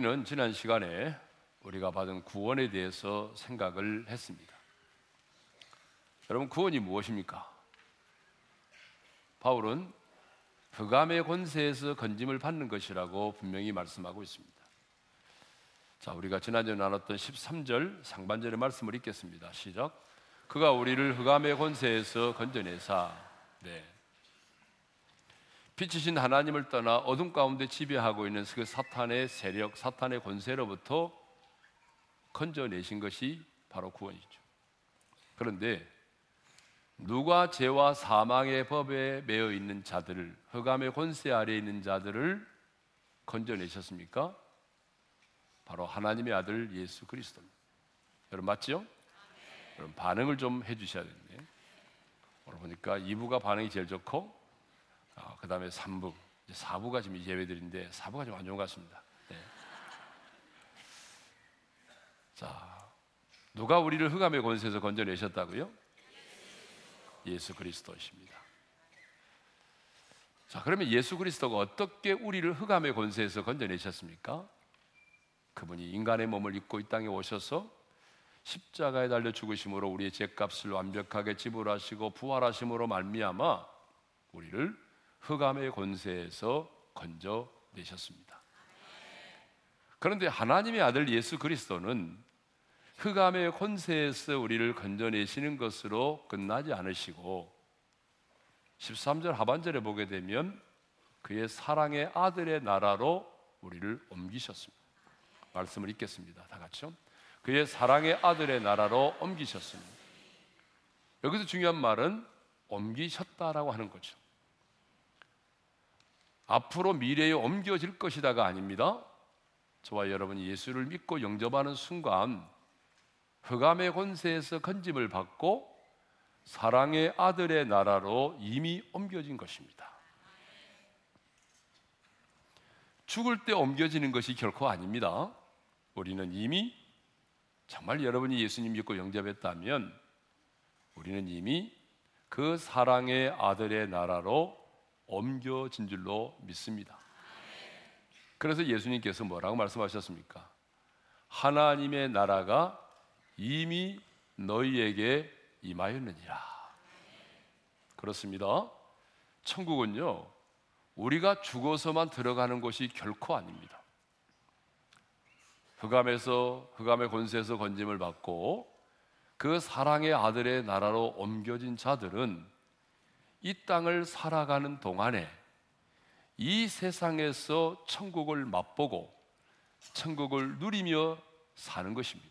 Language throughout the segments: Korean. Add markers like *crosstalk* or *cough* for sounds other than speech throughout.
우리는 지난 시간에 우리가 받은 구원에 대해서 생각을 했습니다. 여러분, 구원이 무엇입니까? 바울은 흑암의 권세에서 건짐을 받는 것이라고 분명히 말씀하고 있습니다. 자, 우리가 지난주에 나눴던 13절 상반절의 말씀을 읽겠습니다. 시작. 그가 우리를 흑암의 권세에서 건져내사 네. 빛이신 하나님을 떠나 어둠 가운데 지배하고 있는 그 사탄의 세력, 사탄의 권세로부터 건져내신 것이 바로 구원이죠. 그런데 누가 죄와 사망의 법에 매여 있는 자들을 흑암의 권세 아래 있는 자들을 건져내셨습니까? 바로 하나님의 아들 예수 그리스도입니다. 여러분 맞죠? 여러분 반응을 좀 해주셔야 되는데 오늘 보니까 2부가 반응이 제일 좋고 어, 그 다음에 3부, 4부가 지금 예배들인데 4부가 좀 안 좋은 것 같습니다. 네. 자, 누가 우리를 흑암의 권세에서 건져내셨다고요? 예수 그리스도십니다. 자, 그러면 예수 그리스도가 어떻게 우리를 흑암의 권세에서 건져내셨습니까? 그분이 인간의 몸을 입고 이 땅에 오셔서 십자가에 달려 죽으심으로 우리의 죄값을 완벽하게 지불하시고 부활하심으로 말미암아 우리를 흑암의 권세에서 건져내셨습니다. 그런데 하나님의 아들 예수 그리스도는 흑암의 권세에서 우리를 건져내시는 것으로 끝나지 않으시고 13절 하반절에 보게 되면 그의 사랑의 아들의 나라로 우리를 옮기셨습니다. 말씀을 읽겠습니다. 다 같이요. 그의 사랑의 아들의 나라로 옮기셨습니다. 여기서 중요한 말은 옮기셨다라고 하는 거죠. 앞으로 미래에 옮겨질 것이다가 아닙니다. 저와 여러분이 예수를 믿고 영접하는 순간 흑암의 권세에서 건짐을 받고 사랑의 아들의 나라로 이미 옮겨진 것입니다. 죽을 때 옮겨지는 것이 결코 아닙니다. 우리는 이미 정말 여러분이 예수님 믿고 영접했다면 우리는 이미 그 사랑의 아들의 나라로 옮겨진 줄로 믿습니다. 그래서 예수님께서 뭐라고 말씀하셨습니까? 하나님의 나라가 이미 너희에게 임하였느니라. 그렇습니다. 천국은요, 우리가 죽어서만 들어가는 곳이 결코 아닙니다. 흑암에서 흑암의 권세에서 건짐을 받고 그 사랑의 아들의 나라로 옮겨진 자들은 이 땅을 살아가는 동안에 이 세상에서 천국을 맛보고 천국을 누리며 사는 것입니다.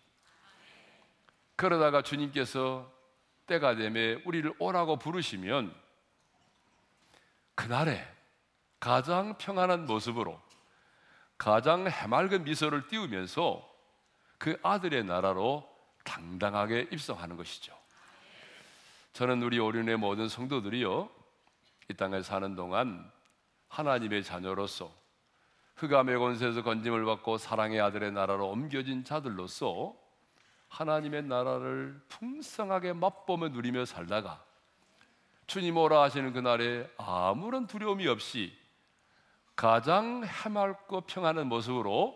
그러다가 주님께서 때가 되면 우리를 오라고 부르시면 그날에 가장 평안한 모습으로 가장 해맑은 미소를 띄우면서 그 아들의 나라로 당당하게 입성하는 것이죠. 저는 우리 오륜의 모든 성도들이요, 이 땅에 사는 동안 하나님의 자녀로서 흑암의 권세에서 건짐을 받고 사랑의 아들의 나라로 옮겨진 자들로서 하나님의 나라를 풍성하게 맛보며 누리며 살다가 주님 오라 하시는 그날에 아무런 두려움이 없이 가장 해맑고 평안한 모습으로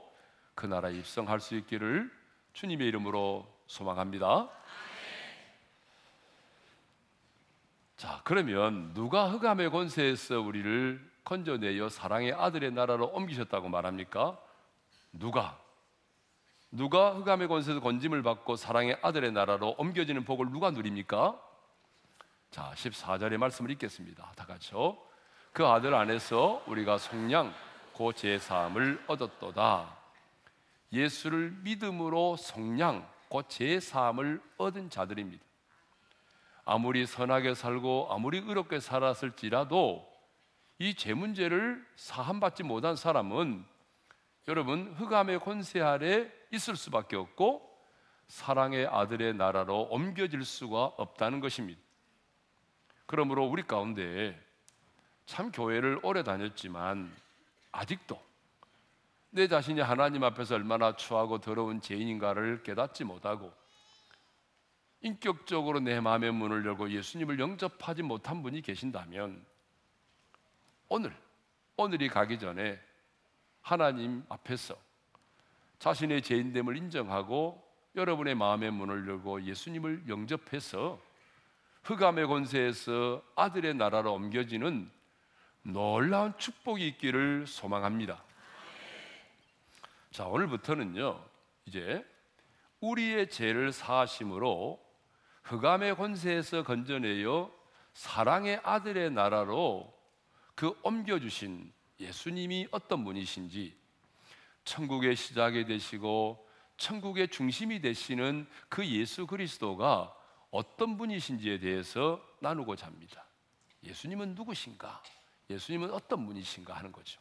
그 나라에 입성할 수 있기를 주님의 이름으로 소망합니다. 자, 그러면 누가 흑암의 권세에서 우리를 건져내어 사랑의 아들의 나라로 옮기셨다고 말합니까? 누가? 누가 흑암의 권세에서 건짐을 받고 사랑의 아들의 나라로 옮겨지는 복을 누가 누립니까? 자, 14절의 말씀을 읽겠습니다. 다 같이요. 그 아들 안에서 우리가 속량 고 제사함을 얻었도다. 예수를 믿음으로 속량 곧 제사함을 얻은 자들입니다. 아무리 선하게 살고 아무리 의롭게 살았을지라도 이 죄 문제를 사함받지 못한 사람은 여러분 흑암의 권세 아래 있을 수밖에 없고 사랑의 아들의 나라로 옮겨질 수가 없다는 것입니다. 그러므로 우리 가운데 참 교회를 오래 다녔지만 아직도 내 자신이 하나님 앞에서 얼마나 추하고 더러운 죄인인가를 깨닫지 못하고 인격적으로 내 마음의 문을 열고 예수님을 영접하지 못한 분이 계신다면 오늘 오늘이 가기 전에 하나님 앞에서 자신의 죄인됨을 인정하고 여러분의 마음의 문을 열고 예수님을 영접해서 흑암의 권세에서 아들의 나라로 옮겨지는 놀라운 축복이 있기를 소망합니다. 자, 오늘부터는요, 이제 우리의 죄를 사하심으로 흑암의 권세에서 건져내어 사랑의 아들의 나라로 그 옮겨주신 예수님이 어떤 분이신지 천국의 시작이 되시고 천국의 중심이 되시는 그 예수 그리스도가 어떤 분이신지에 대해서 나누고자 합니다. 예수님은 누구신가? 예수님은 어떤 분이신가 하는 거죠.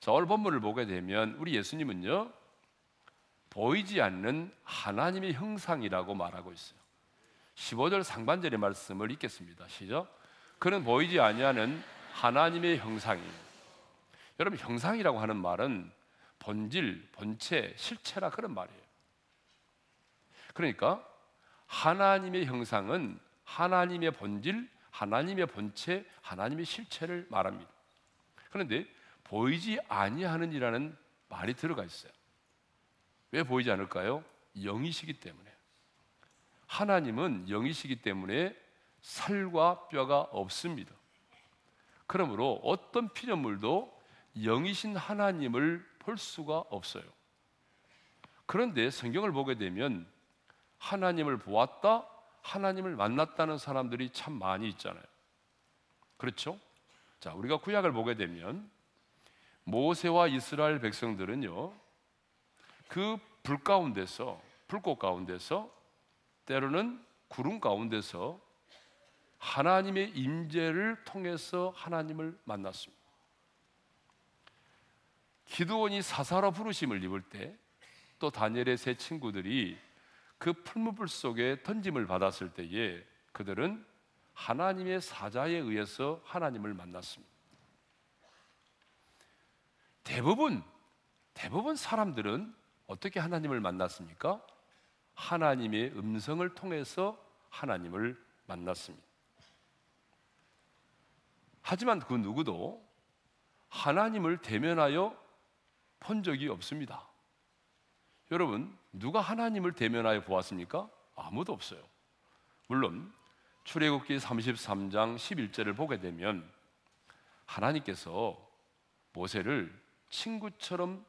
자, 오늘 본문을 보게 되면 우리 예수님은요, 보이지 않는 하나님의 형상이라고 말하고 있어요. 15절 상반절의 말씀을 읽겠습니다. 시작. 그는 보이지 아니하는 하나님의 형상이에요. 여러분 형상이라고 하는 말은 본질, 본체, 실체라 그런 말이에요. 그러니까 하나님의 형상은 하나님의 본질, 하나님의 본체, 하나님의 실체를 말합니다. 그런데 보이지 아니하는이라는 말이 들어가 있어요. 왜 보이지 않을까요? 영이시기 때문에. 하나님은 영이시기 때문에 살과 뼈가 없습니다. 그러므로 어떤 피조물도 영이신 하나님을 볼 수가 없어요. 그런데 성경을 보게 되면 하나님을 보았다, 하나님을 만났다는 사람들이 참 많이 있잖아요. 그렇죠? 자, 우리가 구약을 보게 되면 모세와 이스라엘 백성들은요, 그 불 가운데서, 불꽃 가운데서, 때로는 구름 가운데서 하나님의 임재를 통해서 하나님을 만났습니다. 기드온이 사사로 부르심을 입을 때 또 다니엘의 세 친구들이 그 풀무불 속에 던짐을 받았을 때에 그들은 하나님의 사자에 의해서 하나님을 만났습니다. 대부분 대부분 사람들은 어떻게 하나님을 만났습니까? 하나님의 음성을 통해서 하나님을 만났습니다. 하지만 그 누구도 하나님을 대면하여 본 적이 없습니다. 여러분, 누가 하나님을 대면하여 보았습니까? 아무도 없어요. 물론 출애굽기 33장 11절을 보게 되면 하나님께서 모세를 친구처럼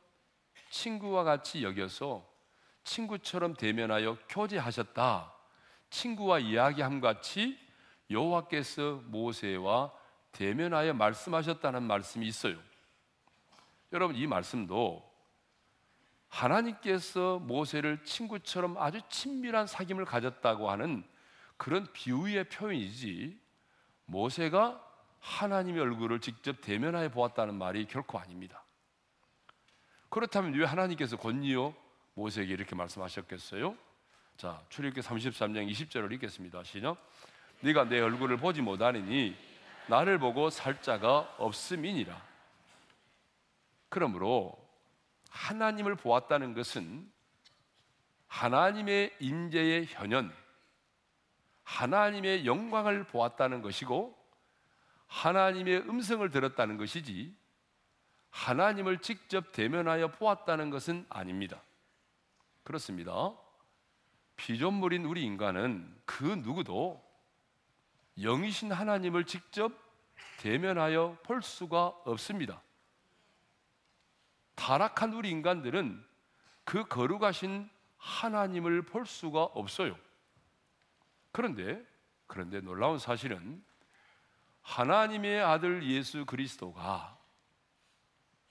친구와 같이 여겨서 친구처럼 대면하여 교제하셨다. 친구와 이야기함 같이 여호와께서 모세와 대면하여 말씀하셨다는 말씀이 있어요. 여러분 이 말씀도 하나님께서 모세를 친구처럼 아주 친밀한 사귐을 가졌다고 하는 그런 비유의 표현이지 모세가 하나님의 얼굴을 직접 대면하여 보았다는 말이 결코 아닙니다. 그렇다면 왜 하나님께서 권리요 모세에게 이렇게 말씀하셨겠어요? 자, 출애굽기 33장 20절을 읽겠습니다. 시작. 네가 내 얼굴을 보지 못하니 나를 보고 살 자가 없음이니라. 그러므로 하나님을 보았다는 것은 하나님의 임재의 현현, 하나님의 영광을 보았다는 것이고 하나님의 음성을 들었다는 것이지 하나님을 직접 대면하여 보았다는 것은 아닙니다. 그렇습니다. 피조물인 우리 인간은 그 누구도 영이신 하나님을 직접 대면하여 볼 수가 없습니다. 타락한 우리 인간들은 그 거룩하신 하나님을 볼 수가 없어요. 그런데 그런데 놀라운 사실은 하나님의 아들 예수 그리스도가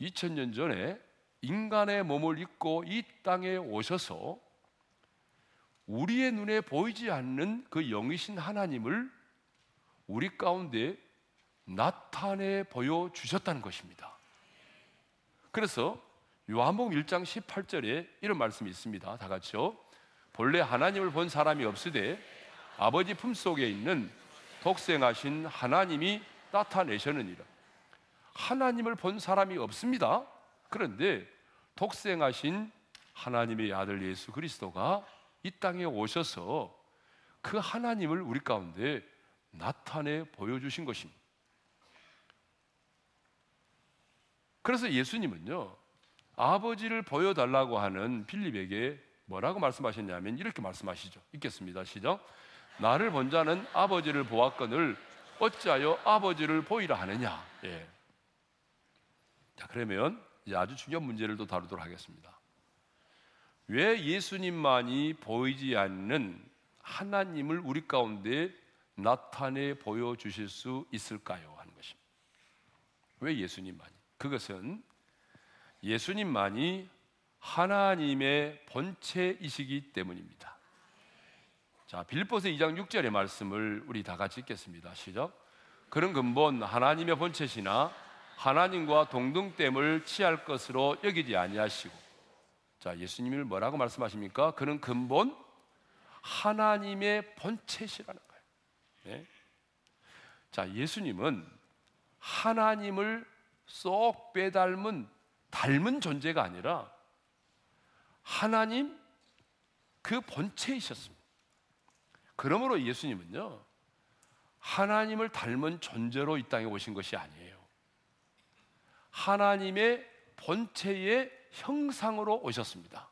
2000년 전에 인간의 몸을 입고 이 땅에 오셔서 우리의 눈에 보이지 않는 그 영이신 하나님을 우리 가운데 나타내 보여 주셨다는 것입니다. 그래서 요한복음 1장 18절에 이런 말씀이 있습니다. 다 같이요. 본래 하나님을 본 사람이 없으되 아버지 품속에 있는 독생하신 하나님이 나타내셨느니라. 하나님을 본 사람이 없습니다. 그런데 독생하신 하나님의 아들 예수 그리스도가 이 땅에 오셔서 그 하나님을 우리 가운데 나타내 보여주신 것입니다. 그래서 예수님은요, 아버지를 보여달라고 하는 필립에게 뭐라고 말씀하셨냐면 이렇게 말씀하시죠. 읽겠습니다. 시작. 나를 본 자는 아버지를 보았거늘 어찌하여 아버지를 보이라 하느냐. 예. 자 그러면 이제 아주 중요한 문제를 또 다루도록 하겠습니다. 왜 예수님만이 보이지 않는 하나님을 우리 가운데 나타내 보여 주실 수 있을까요? 하는 것입니다. 왜 예수님만이? 그것은 예수님만이 하나님의 본체이시기 때문입니다. 자, 빌보스 2장 6절의 말씀을 우리 다 같이 읽겠습니다. 시작. 그런 근본 하나님의 본체시나 하나님과 동등됨을 취할 것으로 여기지 아니하시고 자, 예수님을 뭐라고 말씀하십니까? 그는 근본 하나님의 본체시라는 거예요. 네? 자, 예수님은 하나님을 쏙 빼닮은 닮은 존재가 아니라 하나님 그 본체이셨습니다. 그러므로 예수님은요, 하나님을 닮은 존재로 이 땅에 오신 것이 아니에요. 하나님의 본체의 형상으로 오셨습니다.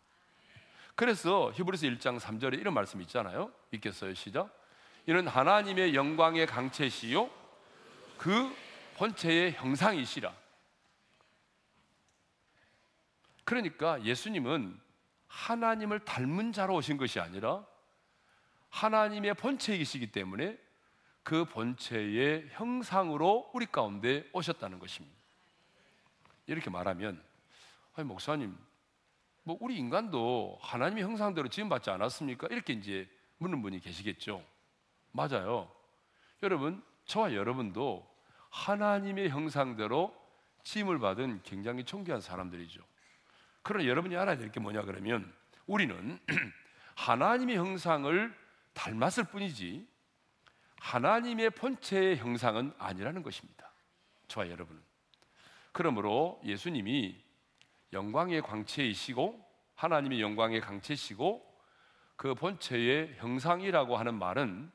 그래서 히브리서 1장 3절에 이런 말씀이 있잖아요. 읽겠어요. 시작. 이는 하나님의 영광의 강체시요 그 본체의 형상이시라. 그러니까 예수님은 하나님을 닮은 자로 오신 것이 아니라 하나님의 본체이시기 때문에 그 본체의 형상으로 우리 가운데 오셨다는 것입니다. 이렇게 말하면 아니 목사님 뭐 우리 인간도 하나님의 형상대로 지음받지 않았습니까? 이렇게 이제 묻는 분이 계시겠죠. 맞아요. 여러분, 저와 여러분도 하나님의 형상대로 지음을 받은 굉장히 존귀한 사람들이죠. 그러나 여러분이 알아야 될 게 뭐냐 그러면 우리는 *clears throat* 하나님의 형상을 닮았을 뿐이지 하나님의 본체의 형상은 아니라는 것입니다. 저와 여러분은. 그러므로 예수님이 영광의 광채이시고 하나님의 영광의 강체시고 그 본체의 형상이라고 하는 말은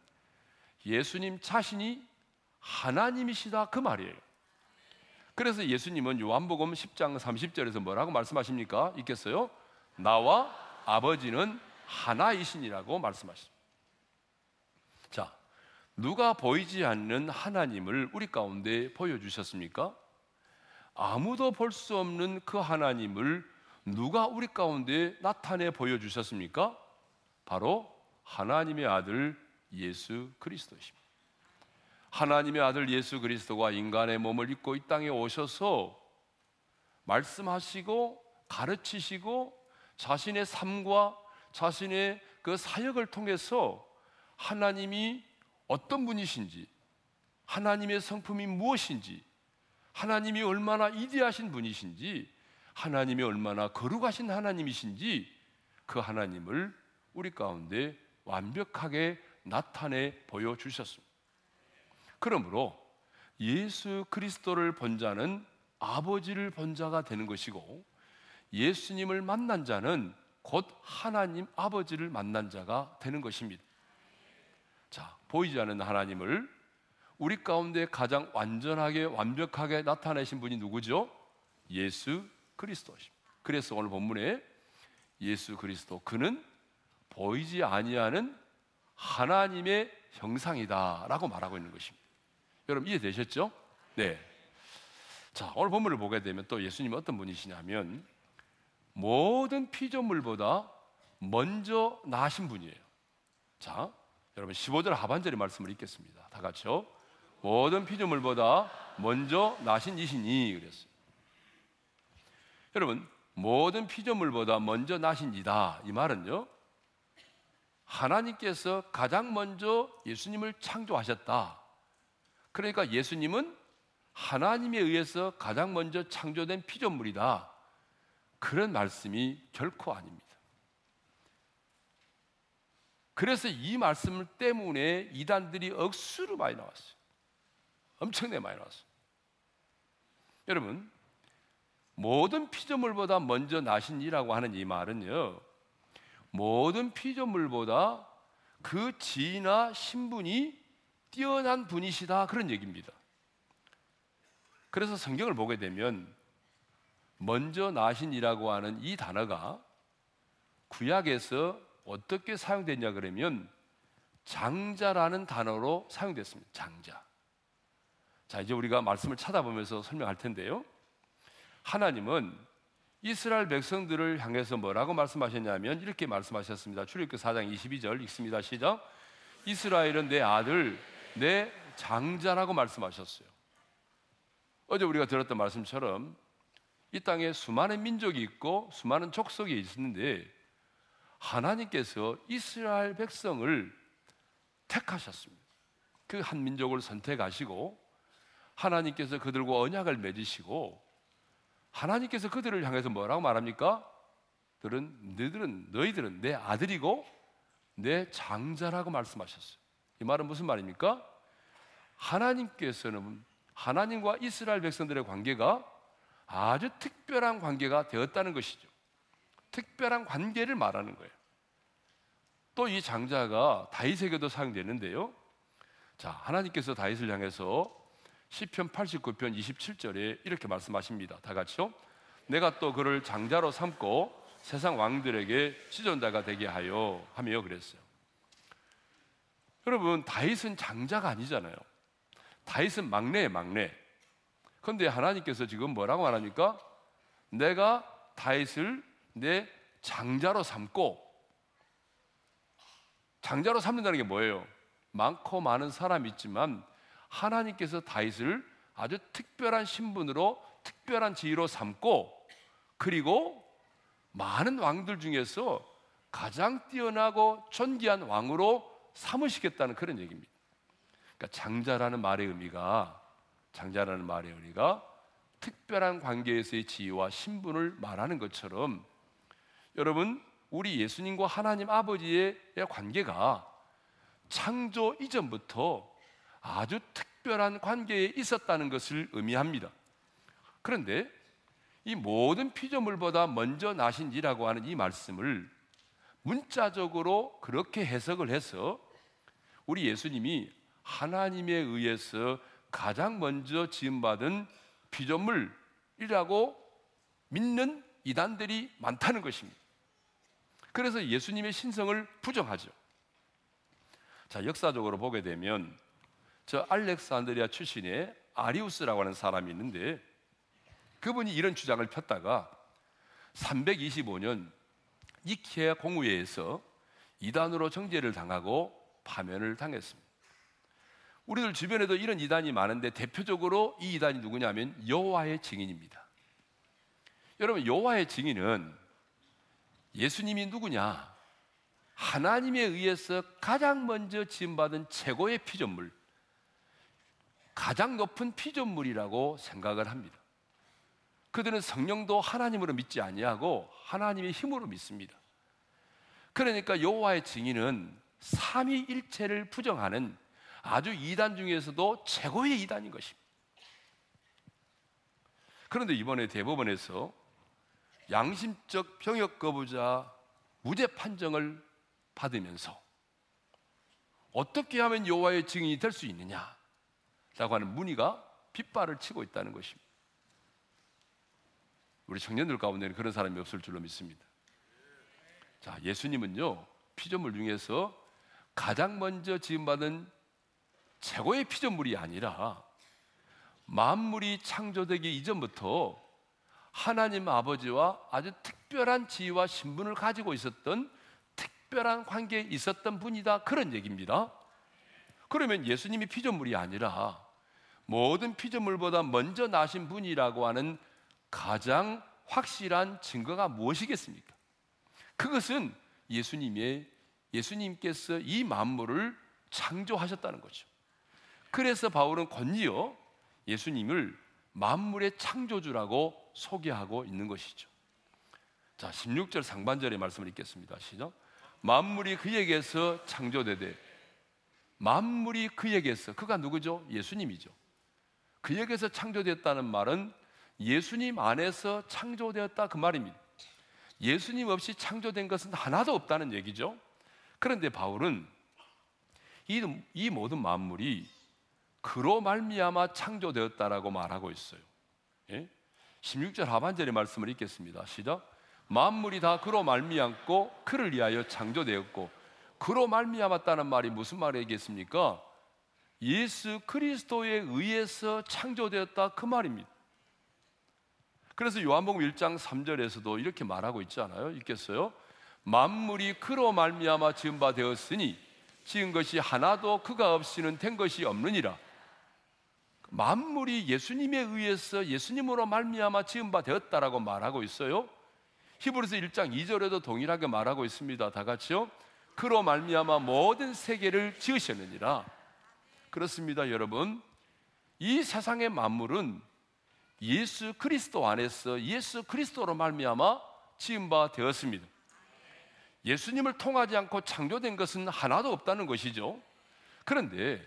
예수님 자신이 하나님이시다 그 말이에요. 그래서 예수님은 요한복음 10장 30절에서 뭐라고 말씀하십니까? 있겠어요? 나와 아버지는 하나이신이라고 말씀하십니다. 자, 누가 보이지 않는 하나님을 우리 가운데 보여주셨습니까? 아무도 볼 수 없는 그 하나님을 누가 우리 가운데 나타내 보여주셨습니까? 바로 하나님의 아들 예수 그리스도십니다. 하나님의 아들 예수 그리스도가 인간의 몸을 입고 이 땅에 오셔서 말씀하시고 가르치시고 자신의 삶과 자신의 그 사역을 통해서 하나님이 어떤 분이신지 하나님의 성품이 무엇인지 하나님이 얼마나 이대하신 분이신지 하나님이 얼마나 거룩하신 하나님이신지 그 하나님을 우리 가운데 완벽하게 나타내 보여주셨습니다. 그러므로 예수 그리스도를 본 자는 아버지를 본 자가 되는 것이고 예수님을 만난 자는 곧 하나님 아버지를 만난 자가 되는 것입니다. 자, 보이지 않는 하나님을 우리 가운데 가장 완전하게 완벽하게 나타내신 분이 누구죠? 예수 그리스도십니다. 그래서 오늘 본문에 예수 그리스도 그는 보이지 아니하는 하나님의 형상이다라고 말하고 있는 것입니다. 여러분 이해되셨죠? 네. 자, 오늘 본문을 보게 되면 또 예수님은 어떤 분이시냐면 모든 피조물보다 먼저 나신 분이에요. 자, 여러분 15절 하반절의 말씀을 읽겠습니다. 다 같이요. 모든 피조물보다 먼저 나신 이시니 그랬어요. 여러분, 모든 피조물보다 먼저 나신 이다. 이 말은요. 하나님께서 가장 먼저 예수님을 창조하셨다. 그러니까 예수님은 하나님에 의해서 가장 먼저 창조된 피조물이다. 그런 말씀이 결코 아닙니다. 그래서 이 말씀 때문에 이단들이 억수로 많이 나왔어요. 엄청나게 많이 나왔어요. 여러분, 모든 피조물보다 먼저 나신 이라고 하는 이 말은요, 모든 피조물보다 그 지위나 신분이 뛰어난 분이시다 그런 얘기입니다. 그래서 성경을 보게 되면 먼저 나신이라고 하는 이 단어가 구약에서 어떻게 사용됐냐 그러면 장자라는 단어로 사용됐습니다. 장자. 자, 이제 우리가 말씀을 찾아보면서 설명할 텐데요. 하나님은 이스라엘 백성들을 향해서 뭐라고 말씀하셨냐면 이렇게 말씀하셨습니다. 출애굽기 4장 22절 읽습니다. 시작. 이스라엘은 내 아들, 내 장자라고 말씀하셨어요. 어제 우리가 들었던 말씀처럼 이 땅에 수많은 민족이 있고 수많은 족속이 있는데 하나님께서 이스라엘 백성을 택하셨습니다. 그 한 민족을 선택하시고 하나님께서 그들과 언약을 맺으시고 하나님께서 그들을 향해서 뭐라고 말합니까? 너들은 너희들은 너희들은 내 아들이고 내 장자라고 말씀하셨어요. 이 말은 무슨 말입니까? 하나님께서는 하나님과 이스라엘 백성들의 관계가 아주 특별한 관계가 되었다는 것이죠. 특별한 관계를 말하는 거예요. 또 이 장자가 다윗에게도 사용되는데요. 자, 하나님께서 다윗을 향해서 시편 89편 27절에 이렇게 말씀하십니다. 다 같이요. 내가 또 그를 장자로 삼고 세상 왕들에게 시존자가 되게 하여 하며 그랬어요. 여러분, 다윗은 장자가 아니잖아요. 다윗은 막내예요, 막내. 그런데 하나님께서 지금 뭐라고 말합니까? 내가 다윗을 내 장자로 삼고 장자로 삼는다는 게 뭐예요? 많고 많은 사람이 있지만 하나님께서 다윗을 아주 특별한 신분으로 특별한 지위로 삼고 그리고 많은 왕들 중에서 가장 뛰어나고 존귀한 왕으로 삼으시겠다는 그런 얘기입니다. 그러니까 장자라는 말의 의미가 장자라는 말의 의미가 특별한 관계에서의 지위와 신분을 말하는 것처럼 여러분 우리 예수님과 하나님 아버지의 관계가 창조 이전부터 아주 특별한 관계에 있었다는 것을 의미합니다. 그런데 이 모든 피조물보다 먼저 나신이라고 하는 이 말씀을 문자적으로 그렇게 해석을 해서 우리 예수님이 하나님에 의해서 가장 먼저 지음받은 피조물이라고 믿는 이단들이 많다는 것입니다. 그래서 예수님의 신성을 부정하죠. 자, 역사적으로 보게 되면 저 알렉산드리아 출신의 아리우스라고 하는 사람이 있는데 그분이 이런 주장을 폈다가 325년 니케아 공의회에서 이단으로 정죄를 당하고 파면을 당했습니다. 우리들 주변에도 이런 이단이 많은데 대표적으로 이 이단이 누구냐면 여호와의 증인입니다. 여러분 여호와의 증인은 예수님이 누구냐? 하나님에 의해서 가장 먼저 지음받은 최고의 피조물, 가장 높은 피조물이라고 생각을 합니다. 그들은 성령도 하나님으로 믿지 아니하고 하나님의 힘으로 믿습니다. 그러니까 여호와의 증인은 삼위일체를 부정하는 아주 이단 중에서도 최고의 이단인 것입니다. 그런데 이번에 대법원에서 양심적 병역 거부자 무죄 판정을 받으면서 어떻게 하면 여호와의 증인이 될 수 있느냐 라고 하는 문의가 빗발을 치고 있다는 것입니다. 우리 청년들 가운데는 그런 사람이 없을 줄로 믿습니다. 자, 예수님은요, 피조물 중에서 가장 먼저 지음받은 최고의 피조물이 아니라 만물이 창조되기 이전부터 하나님 아버지와 아주 특별한 지위와 신분을 가지고 있었던 특별한 관계에 있었던 분이다. 그런 얘기입니다. 그러면 예수님이 피조물이 아니라 모든 피조물보다 먼저 나신 분이라고 하는 가장 확실한 증거가 무엇이겠습니까? 그것은 예수님의 예수님께서 이 만물을 창조하셨다는 거죠. 그래서 바울은 권리어 예수님을 만물의 창조주라고 소개하고 있는 것이죠. 자, 16절 상반절의 말씀을 읽겠습니다. 시작. 만물이 그에게서 창조되되 만물이 그에게서 그가 누구죠? 예수님이죠. 그에게서 창조됐다는 말은 예수님 안에서 창조되었다 그 말입니다. 예수님 없이 창조된 것은 하나도 없다는 얘기죠. 그런데 바울은 이, 이 모든 만물이 그로 말미암아 창조되었다라고 말하고 있어요. 예? 16절 하반절의 말씀을 읽겠습니다. 시작. 만물이 다 그로 말미암고 그를 위하여 창조되었고 그로 말미암았다는 말이 무슨 말이겠습니까? 예수 그리스도에 의해서 창조되었다 그 말입니다. 그래서 요한복음 1장 3절에서도 이렇게 말하고 있지 않아요? 읽겠어요? 만물이 그로 말미암아 지은 바 되었으니 지은 것이 하나도 그가 없이는 된 것이 없느니라. 만물이 예수님에 의해서 예수님으로 말미암아 지은 바 되었다라고 말하고 있어요. 히브리서 1장 2절에도 동일하게 말하고 있습니다. 다 같이요. 그로 말미암아 모든 세계를 지으셨느니라. 그렇습니다, 여러분. 이 세상의 만물은 예수 그리스도 안에서 예수 그리스도로 말미암아 지은 바 되었습니다. 예수님을 통하지 않고 창조된 것은 하나도 없다는 것이죠. 그런데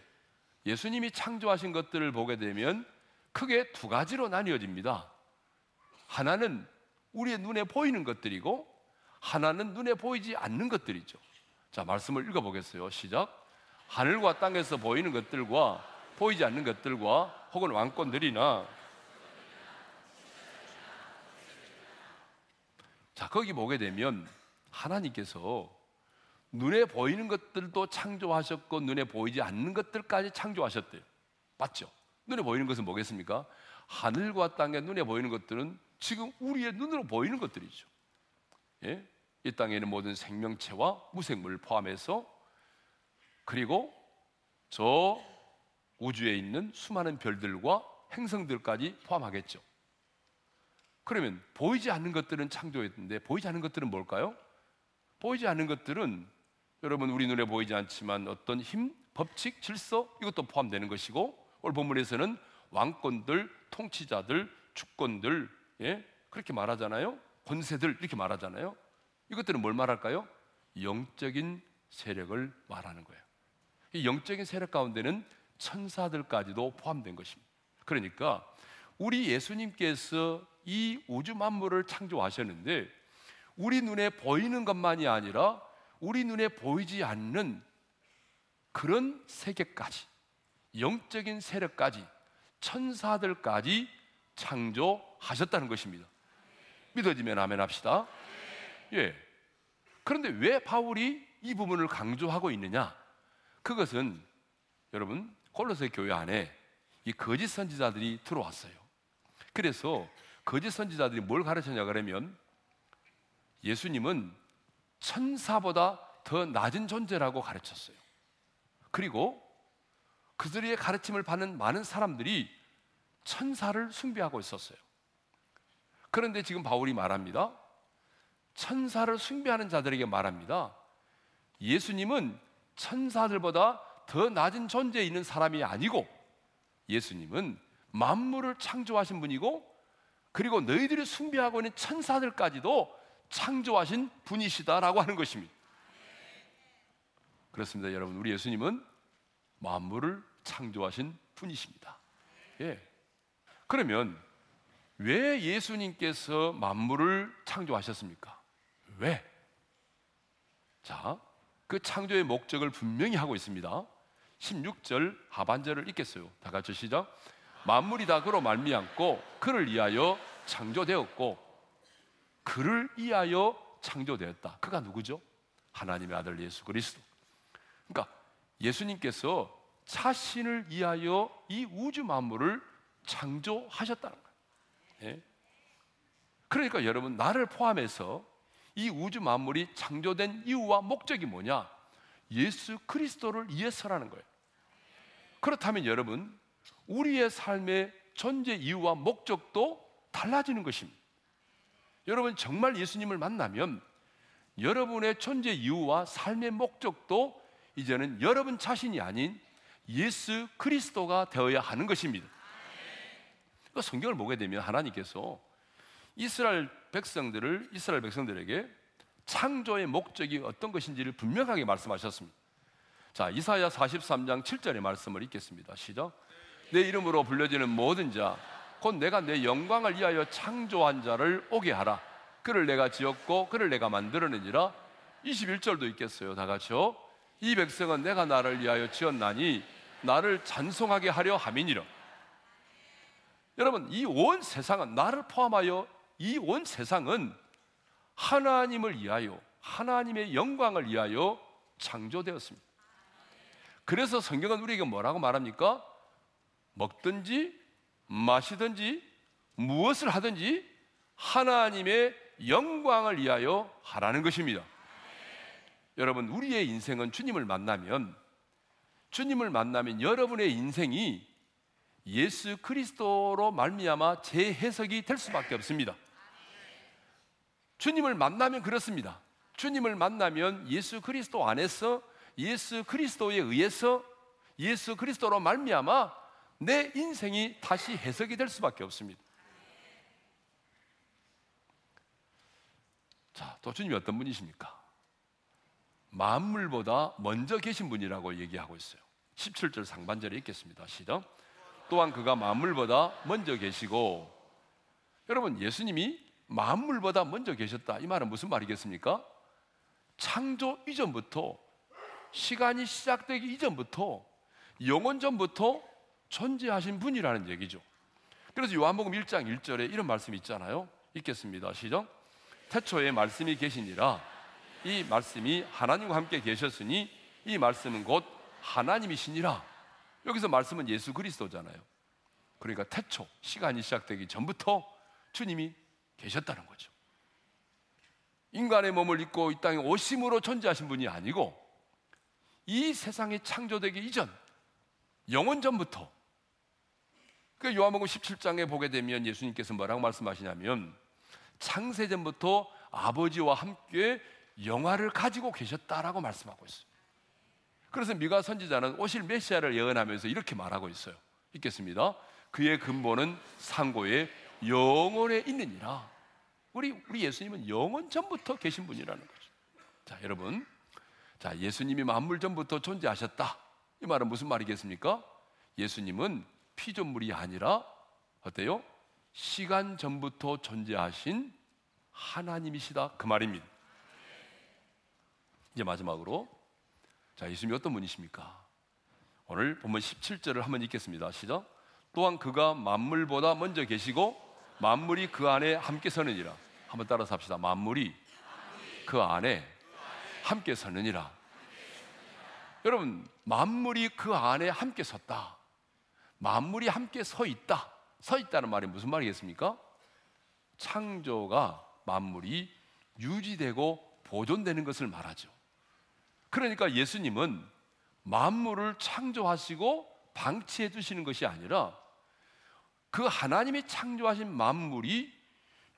예수님이 창조하신 것들을 보게 되면 크게 두 가지로 나뉘어집니다. 하나는 우리의 눈에 보이는 것들이고 하나는 눈에 보이지 않는 것들이죠. 자, 말씀을 읽어보겠어요. 시작. 하늘과 땅에서 보이는 것들과 보이지 않는 것들과 혹은 왕권들이나 자, 거기 보게 되면 하나님께서 눈에 보이는 것들도 창조하셨고 눈에 보이지 않는 것들까지 창조하셨대요. 맞죠? 눈에 보이는 것은 뭐겠습니까? 하늘과 땅에 눈에 보이는 것들은 지금 우리의 눈으로 보이는 것들이죠. 예? 이 땅에 있는 모든 생명체와 무생물 포함해서 그리고 저 우주에 있는 수많은 별들과 행성들까지 포함하겠죠. 그러면 보이지 않는 것들은 창조했는데 보이지 않는 것들은 뭘까요? 보이지 않는 것들은 여러분 우리 눈에 보이지 않지만 어떤 힘, 법칙, 질서 이것도 포함되는 것이고 오늘 본문에서는 왕권들, 통치자들, 주권들 예? 그렇게 말하잖아요. 권세들 이렇게 말하잖아요. 이것들은 뭘 말할까요? 영적인 세력을 말하는 거예요. 이 영적인 세력 가운데는 천사들까지도 포함된 것입니다. 그러니까 우리 예수님께서 이 우주 만물을 창조하셨는데 우리 눈에 보이는 것만이 아니라 우리 눈에 보이지 않는 그런 세계까지 영적인 세력까지 천사들까지 창조하셨다는 것입니다. 믿어지면 아멘 합시다. 예. 그런데 왜 바울이 이 부분을 강조하고 있느냐? 그것은 여러분 콜로새 교회 안에 이 거짓 선지자들이 들어왔어요. 그래서 거짓 선지자들이 뭘 가르쳤냐 그러면 예수님은 천사보다 더 낮은 존재라고 가르쳤어요. 그리고 그들의 가르침을 받는 많은 사람들이 천사를 숭배하고 있었어요. 그런데 지금 바울이 말합니다. 천사를 숭배하는 자들에게 말합니다. 예수님은 천사들보다 더 낮은 존재에 있는 사람이 아니고 예수님은 만물을 창조하신 분이고 그리고 너희들이 숭배하고 있는 천사들까지도 창조하신 분이시다라고 하는 것입니다. 그렇습니다, 여러분. 우리 예수님은 만물을 창조하신 분이십니다. 예. 그러면 왜 예수님께서 만물을 창조하셨습니까? 왜? 자, 그 창조의 목적을 분명히 하고 있습니다. 16절 하반절을 읽겠어요. 다 같이 시작. 만물이 다 그로 말미암고 그를 위하여 창조되었고 그를 위하여 창조되었다. 그가 누구죠? 하나님의 아들 예수 그리스도. 그러니까 예수님께서 자신을 위하여 이 우주 만물을 창조하셨다는 거예요. 예? 그러니까 여러분 나를 포함해서 이 우주 만물이 창조된 이유와 목적이 뭐냐? 예수 그리스도를 위해서라는 거예요. 그렇다면 여러분 우리의 삶의 존재 이유와 목적도 달라지는 것입니다. 여러분 정말 예수님을 만나면 여러분의 존재 이유와 삶의 목적도 이제는 여러분 자신이 아닌 예수 그리스도가 되어야 하는 것입니다. 그 성경을 보게 되면 하나님께서 이스라엘 백성들을 이스라엘 백성들에게 창조의 목적이 어떤 것인지를 분명하게 말씀하셨습니다. 자, 이사야 43장 7절의 말씀을 읽겠습니다. 시작. 내 이름으로 불려지는 모든 자, 곧 내가 내 영광을 위하여 창조한 자를 오게 하라. 그를 내가 지었고 그를 내가 만들었느니라. 21절도 있겠어요. 다 같이요. 이 백성은 내가 나를 위하여 지었나니 나를 찬송하게 하려 함이니라. 여러분, 이 온 세상은 나를 포함하여 이 온 세상은 하나님을 위하여 하나님의 영광을 위하여 창조되었습니다. 그래서 성경은 우리에게 뭐라고 말합니까? 먹든지 마시든지 무엇을 하든지 하나님의 영광을 위하여 하라는 것입니다. 여러분, 우리의 인생은 주님을 만나면 주님을 만나면 여러분의 인생이 예수 그리스도로 말미암아 재해석이 될 수밖에 없습니다. 주님을 만나면 그렇습니다. 주님을 만나면 예수 그리스도 안에서 예수 그리스도에 의해서 예수 그리스도로 말미암아 내 인생이 다시 해석이 될 수밖에 없습니다. 자, 또 주님이 어떤 분이십니까? 만물보다 먼저 계신 분이라고 얘기하고 있어요. 17절 상반절에 있겠습니다. 시작. 또한 그가 만물보다 먼저 계시고 여러분 예수님이 만물보다 먼저 계셨다. 이 말은 무슨 말이겠습니까? 창조 이전부터 시간이 시작되기 이전부터 영원 전부터 존재하신 분이라는 얘기죠. 그래서 요한복음 1장 1절에 이런 말씀이 있잖아요. 읽겠습니다. 시작. 태초에 말씀이 계시니라 이 말씀이 하나님과 함께 계셨으니 이 말씀은 곧 하나님이시니라. 여기서 말씀은 예수 그리스도잖아요. 그러니까 태초 시간이 시작되기 전부터 주님이 계셨다는 거죠. 인간의 몸을 입고 이 땅에 오심으로 존재하신 분이 아니고 이 세상이 창조되기 이전 영원 전부터 그 요한복음 17장에 보게 되면 예수님께서 뭐라고 말씀하시냐면 창세 전부터 아버지와 함께 영화를 가지고 계셨다라고 말씀하고 있어요. 그래서 미가 선지자는 오실 메시아를 예언하면서 이렇게 말하고 있어요. 읽겠습니다. 그의 근본은 상고의 영원에 있느니라. 우리 우리 예수님은 영원 전부터 계신 분이라는 거죠. 자, 여러분. 자, 예수님이 만물 전부터 존재하셨다. 이 말은 무슨 말이겠습니까? 예수님은 피조물이 아니라 어때요? 시간 전부터 존재하신 하나님이시다 그 말입니다. 이제 마지막으로 자 예수님이 어떤 분이십니까? 오늘 본문 17절을 한번 읽겠습니다. 시작. 또한 그가 만물보다 먼저 계시고 만물이 그 안에 함께 서느니라. 한번 따라서 합시다. 만물이 그 안에 함께 서느니라. 여러분, 만물이 그 안에 함께 섰다. 만물이 함께 서 있다. 서 있다는 말이 무슨 말이겠습니까? 창조가 만물이 유지되고 보존되는 것을 말하죠. 그러니까 예수님은 만물을 창조하시고 방치해 두시는 것이 아니라 그 하나님이 창조하신 만물이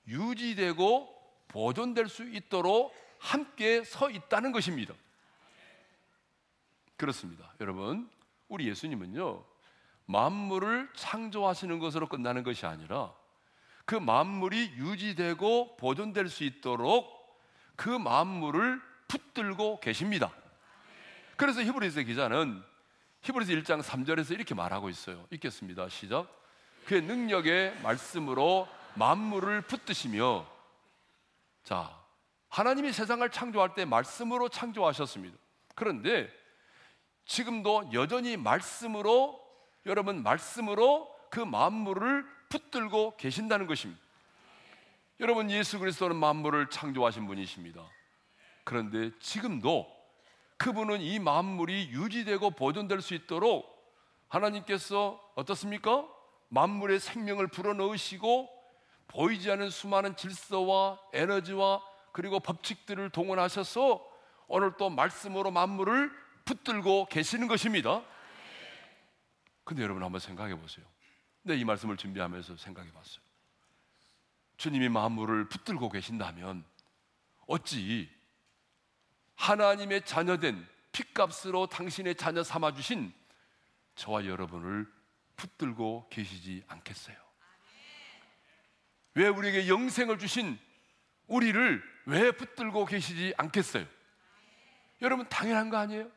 유지되고 보존될 수 있도록 함께 서 있다는 것입니다. 그렇습니다. 여러분, 우리 예수님은요, 만물을 창조하시는 것으로 끝나는 것이 아니라 그 만물이 유지되고 보존될 수 있도록 그 만물을 붙들고 계십니다. 그래서 히브리서 기자는 히브리서 1장 3절에서 이렇게 말하고 있어요. 읽겠습니다. 시작. 그의 능력의 말씀으로 만물을 붙드시며 자, 하나님이 세상을 창조할 때 말씀으로 창조하셨습니다. 그런데 지금도 여전히 말씀으로 여러분 말씀으로 그 만물을 붙들고 계신다는 것입니다. 여러분 예수 그리스도는 만물을 창조하신 분이십니다. 그런데 지금도 그분은 이 만물이 유지되고 보존될 수 있도록 하나님께서 어떻습니까? 만물의 생명을 불어넣으시고 보이지 않는 수많은 질서와 에너지와 그리고 법칙들을 동원하셔서 오늘 또 말씀으로 만물을 붙들고 계시는 것입니다. 근데 여러분 한번 생각해 보세요. 네, 이 말씀을 준비하면서 생각해 봤어요. 주님이 만물을 붙들고 계신다면 어찌 하나님의 자녀된 핏값으로 당신의 자녀 삼아 주신 저와 여러분을 붙들고 계시지 않겠어요? 왜 우리에게 영생을 주신 우리를 왜 붙들고 계시지 않겠어요? 여러분 당연한 거 아니에요?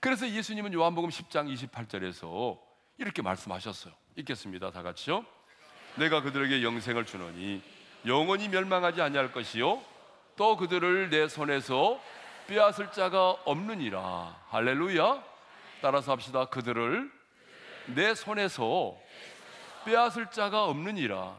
그래서 예수님은 요한복음 10장 28절에서 이렇게 말씀하셨어요. 읽겠습니다. 다 같이요. 내가 그들에게 영생을 주노니 영원히 멸망하지 아니할 것이요 또 그들을 내 손에서 빼앗을 자가 없느니라. 할렐루야. 따라서 합시다. 그들을 내 손에서 빼앗을 자가 없느니라.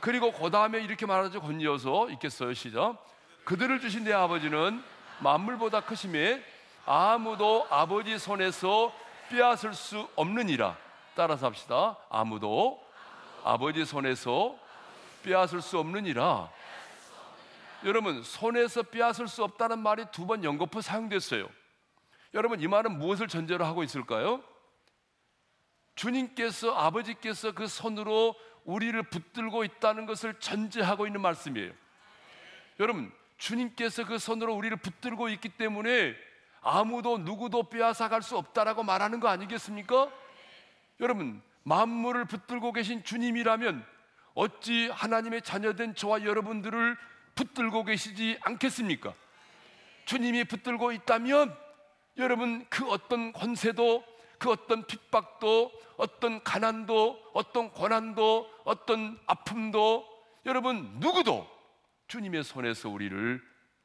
그리고 그 다음에 이렇게 말하죠. 건이어서 있겠어요. 시작. 그들을 주신 내 아버지는 만물보다 크심에 아무도 아버지 손에서 빼앗을 수 없느니라. 따라서 합시다. 아무도 아버지 손에서 빼앗을 수 없느니라. 여러분, 손에서 빼앗을 수 없다는 말이 두 번 연거푸 사용됐어요. 여러분, 이 말은 무엇을 전제로 하고 있을까요? 주님께서 아버지께서 그 손으로 우리를 붙들고 있다는 것을 전제하고 있는 말씀이에요. 여러분, 주님께서 그 손으로 우리를 붙들고 있기 때문에 아무도 누구도 빼앗아 갈 수 없다라고 말하는 거 아니겠습니까? 여러분, 만물을 붙들고 계신 주님이라면 어찌 하나님의 자녀된 저와 여러분들을 붙들고 계시지 않겠습니까? 주님이 붙들고 있다면 여러분 그 어떤 권세도 그 어떤 핍박도 어떤 가난도 어떤 고난도 어떤 아픔도 여러분 누구도 주님의 손에서 우리를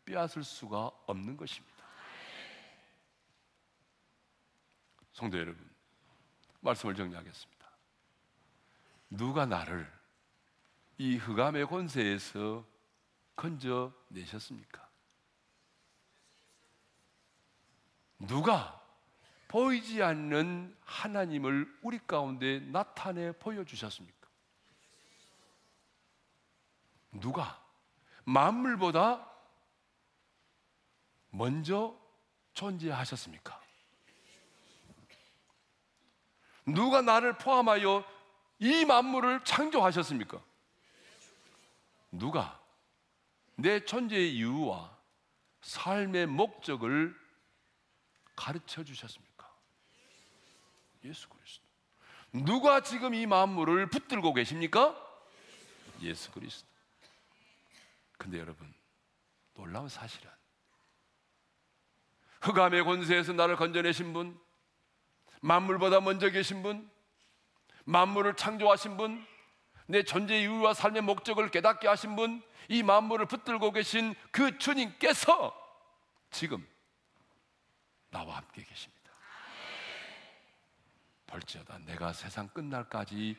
빼앗을 수가 없는 것입니다. 성도 여러분, 말씀을 정리하겠습니다. 누가 나를 이 흑암의 권세에서 건져 내셨습니까? 누가 보이지 않는 하나님을 우리 가운데 나타내 보여주셨습니까? 누가 만물보다 먼저 존재하셨습니까? 누가 나를 포함하여 이 만물을 창조하셨습니까? 누가 내 존재의 이유와 삶의 목적을 가르쳐 주셨습니까? 예수 그리스도. 누가 지금 이 만물을 붙들고 계십니까? 예수 그리스도. 근데 여러분, 놀라운 사실은 흑암의 권세에서 나를 건져내신 분, 만물보다 먼저 계신 분, 만물을 창조하신 분, 내 존재 이유와 삶의 목적을 깨닫게 하신 분, 이 만물을 붙들고 계신 그 주님께서 지금 나와 함께 계십니다. 벌지어다 내가 세상 끝날까지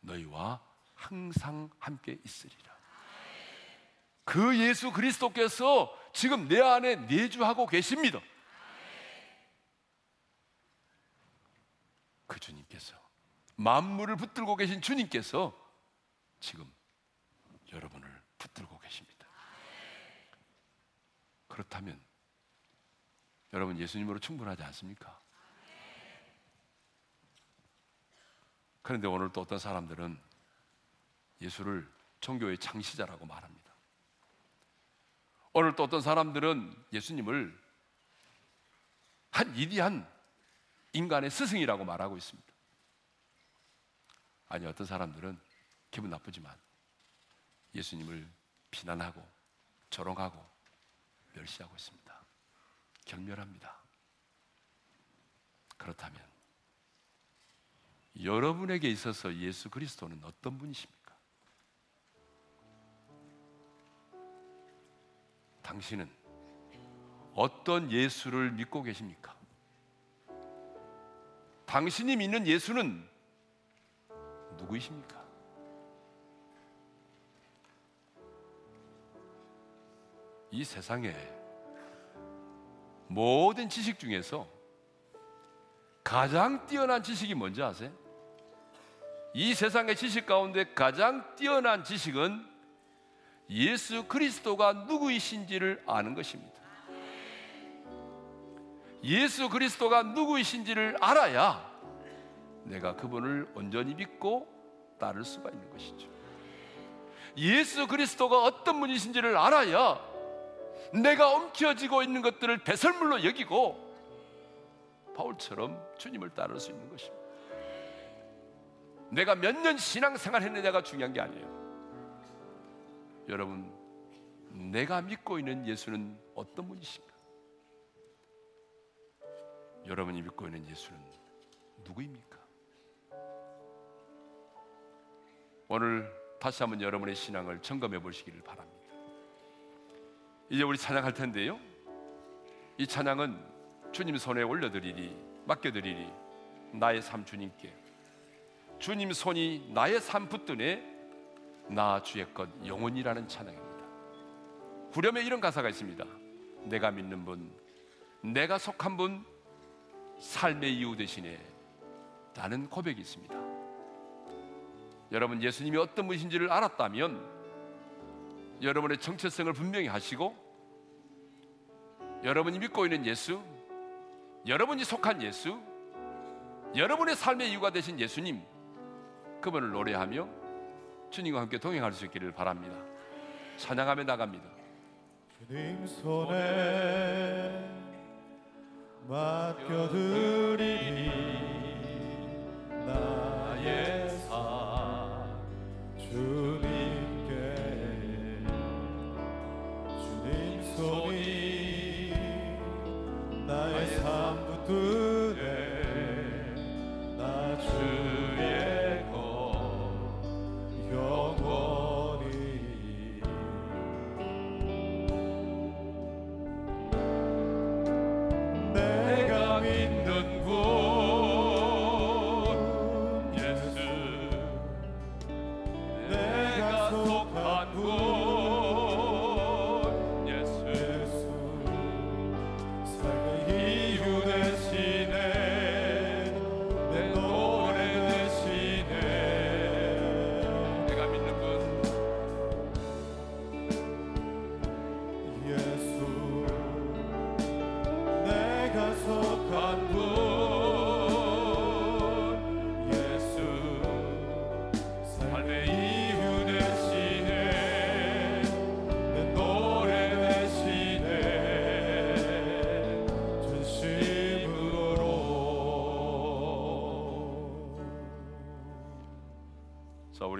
너희와 항상 함께 있으리라. 그 예수 그리스도께서 지금 내 안에 내주하고 계십니다. 그 주님께서 만물을 붙들고 계신 주님께서 지금 여러분을 붙들고 계십니다. 그렇다면 여러분 예수님으로 충분하지 않습니까? 그런데 오늘 또 어떤 사람들은 예수를 종교의 창시자라고 말합니다. 오늘 또 어떤 사람들은 예수님을 한 이디한 인간의 스승이라고 말하고 있습니다. 아니 어떤 사람들은 기분 나쁘지만 예수님을 비난하고 조롱하고 멸시하고 있습니다. 경멸합니다. 그렇다면 여러분에게 있어서 예수 그리스도는 어떤 분이십니까? 당신은 어떤 예수를 믿고 계십니까? 당신이 믿는 예수는 누구이십니까? 이 세상에 모든 지식 중에서 가장 뛰어난 지식이 뭔지 아세요? 이 세상의 지식 가운데 가장 뛰어난 지식은 예수 그리스도가 누구이신지를 아는 것입니다. 예수 그리스도가 누구이신지를 알아야 내가 그분을 온전히 믿고 따를 수가 있는 것이죠. 예수 그리스도가 어떤 분이신지를 알아야 내가 엉켜지고 있는 것들을 배설물로 여기고 바울처럼 주님을 따를 수 있는 것입니다. 내가 몇 년 신앙생활 했느냐가 중요한 게 아니에요. 여러분, 내가 믿고 있는 예수는 어떤 분이신가? 여러분이 믿고 있는 예수는 누구입니까? 오늘 다시 한번 여러분의 신앙을 점검해 보시기를 바랍니다. 이제 우리 찬양할 텐데요. 이 찬양은 주님 손에 올려드리리, 맡겨드리리, 나의 삶 주님께. 주님 손이 나의 삶 붙드네 나 주의 것 영원이라는 찬양입니다. 후렴에 이런 가사가 있습니다. 내가 믿는 분, 내가 속한 분, 삶의 이유 대신에 라는 고백이 있습니다. 여러분 예수님이 어떤 분이신지를 알았다면 여러분의 정체성을 분명히 하시고 여러분이 믿고 있는 예수, 여러분이 속한 예수, 여러분의 삶의 이유가 되신 예수님, 그분을 노래하며 주님과 함께 동행할 수 있기를 바랍니다. 찬양하며 나갑니다. 주님 손에 맡겨드리리 나의 삶 주님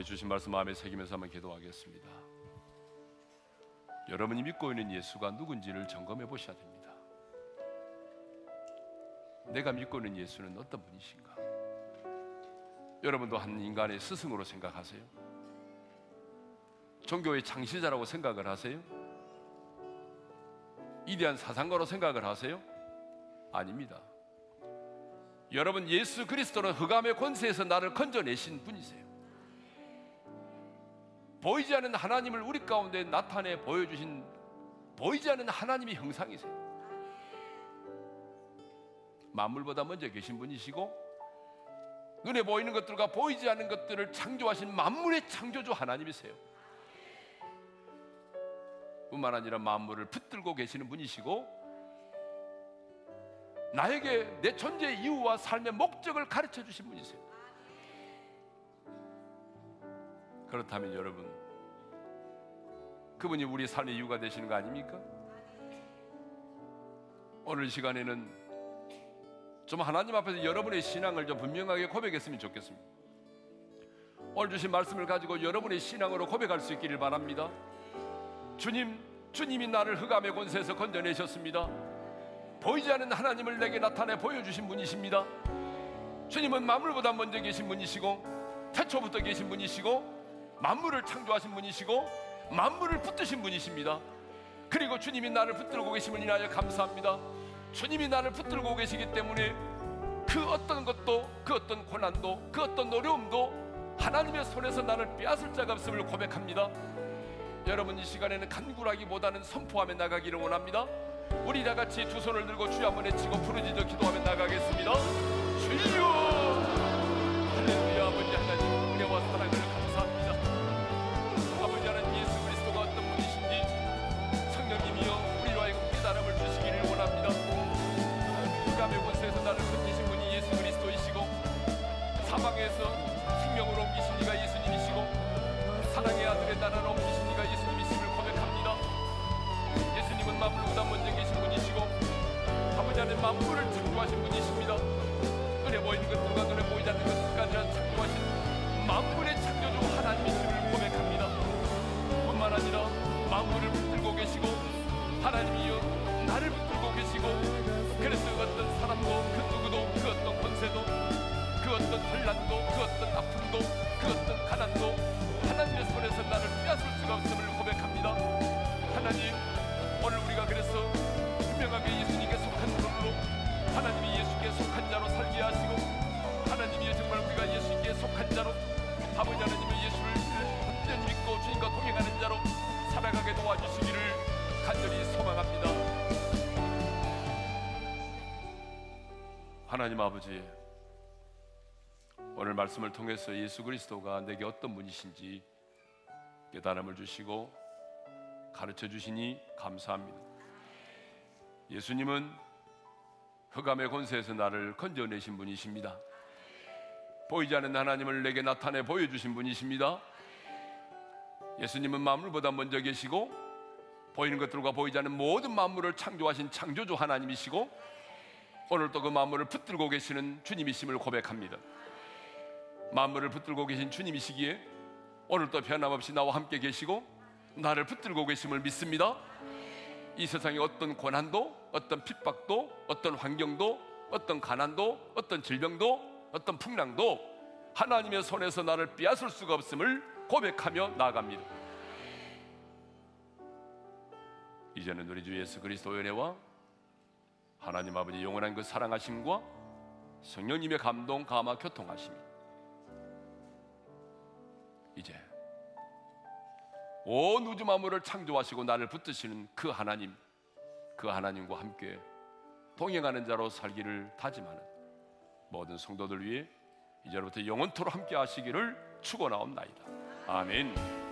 우리 주신 말씀 마음에 새기면서 한번 기도하겠습니다. 여러분이 믿고 있는 예수가 누군지를 점검해 보셔야 됩니다. 내가 믿고 있는 예수는 어떤 분이신가? 여러분도 한 인간의 스승으로 생각하세요? 종교의 창시자라고 생각을 하세요? 이대한 사상가로 생각을 하세요? 아닙니다. 여러분 예수 그리스도는 흑암의 권세에서 나를 건져내신 분이세요. 보이지 않는 하나님을 우리 가운데 나타내 보여주신 보이지 않는 하나님의 형상이세요. 만물보다 먼저 계신 분이시고 눈에 보이는 것들과 보이지 않는 것들을 창조하신 만물의 창조주 하나님이세요. 뿐만 아니라 만물을 붙들고 계시는 분이시고 나에게 내 존재의 이유와 삶의 목적을 가르쳐 주신 분이세요. 그렇다면 여러분 그분이 우리 삶의 이유가 되시는 거 아닙니까? 오늘 시간에는 좀 하나님 앞에서 여러분의 신앙을 좀 분명하게 고백했으면 좋겠습니다. 오늘 주신 말씀을 가지고 여러분의 신앙으로 고백할 수 있기를 바랍니다. 주님, 주님이 나를 흑암의 권세에서 건져내셨습니다. 보이지 않는 하나님을 내게 나타내 보여주신 분이십니다. 주님은 만물보다 먼저 계신 분이시고 태초부터 계신 분이시고 만물을 창조하신 분이시고 만물을 붙드신 분이십니다. 그리고 주님이 나를 붙들고 계심을 인하여 감사합니다. 주님이 나를 붙들고 계시기 때문에 그 어떤 것도 그 어떤 고난도 그 어떤 어려움도 하나님의 손에서 나를 빼앗을 자가 없음을 고백합니다. 여러분 이 시간에는 간구라기보다는 선포하며 나가기를 원합니다. 우리 다 같이 두 손을 들고 주여 한번 외치고 부르짖어 기도하며 나가겠습니다. 주여 하나님 아버지 오늘 말씀을 통해서 예수 그리스도가 내게 어떤 분이신지 깨달음을 주시고 가르쳐 주시니 감사합니다. 예수님은 흑암의 권세에서 나를 건져내신 분이십니다. 보이지 않는 하나님을 내게 나타내 보여주신 분이십니다. 예수님은 만물보다 먼저 계시고 보이는 것들과 보이지 않는 모든 만물을 창조하신 창조주 하나님이시고 오늘 또그 만물을 붙들고 계시는 주님이심을 고백합니다. 만물을 붙들고 계신 주님이시기에 오늘 또 변함없이 나와 함께 계시고 나를 붙들고 계심을 믿습니다. 이 세상의 어떤 고난도, 어떤 핍박도, 어떤 환경도, 어떤 가난도, 어떤 질병도, 어떤 풍랑도 하나님의 손에서 나를 빼앗을 수가 없음을 고백하며 나아갑니다. 이제는 우리 주 예수 그리스도의 은혜와 하나님 아버지 영원한 그 사랑하심과 성령님의 감동, 감화, 교통하심이 이제 온 우주 만물을 창조하시고 나를 붙드시는 그 하나님, 그 하나님과 함께 동행하는 자로 살기를 다짐하는 모든 성도들 위해 이제로부터 영원토록 함께 하시기를 축원하옵나이다. 아멘.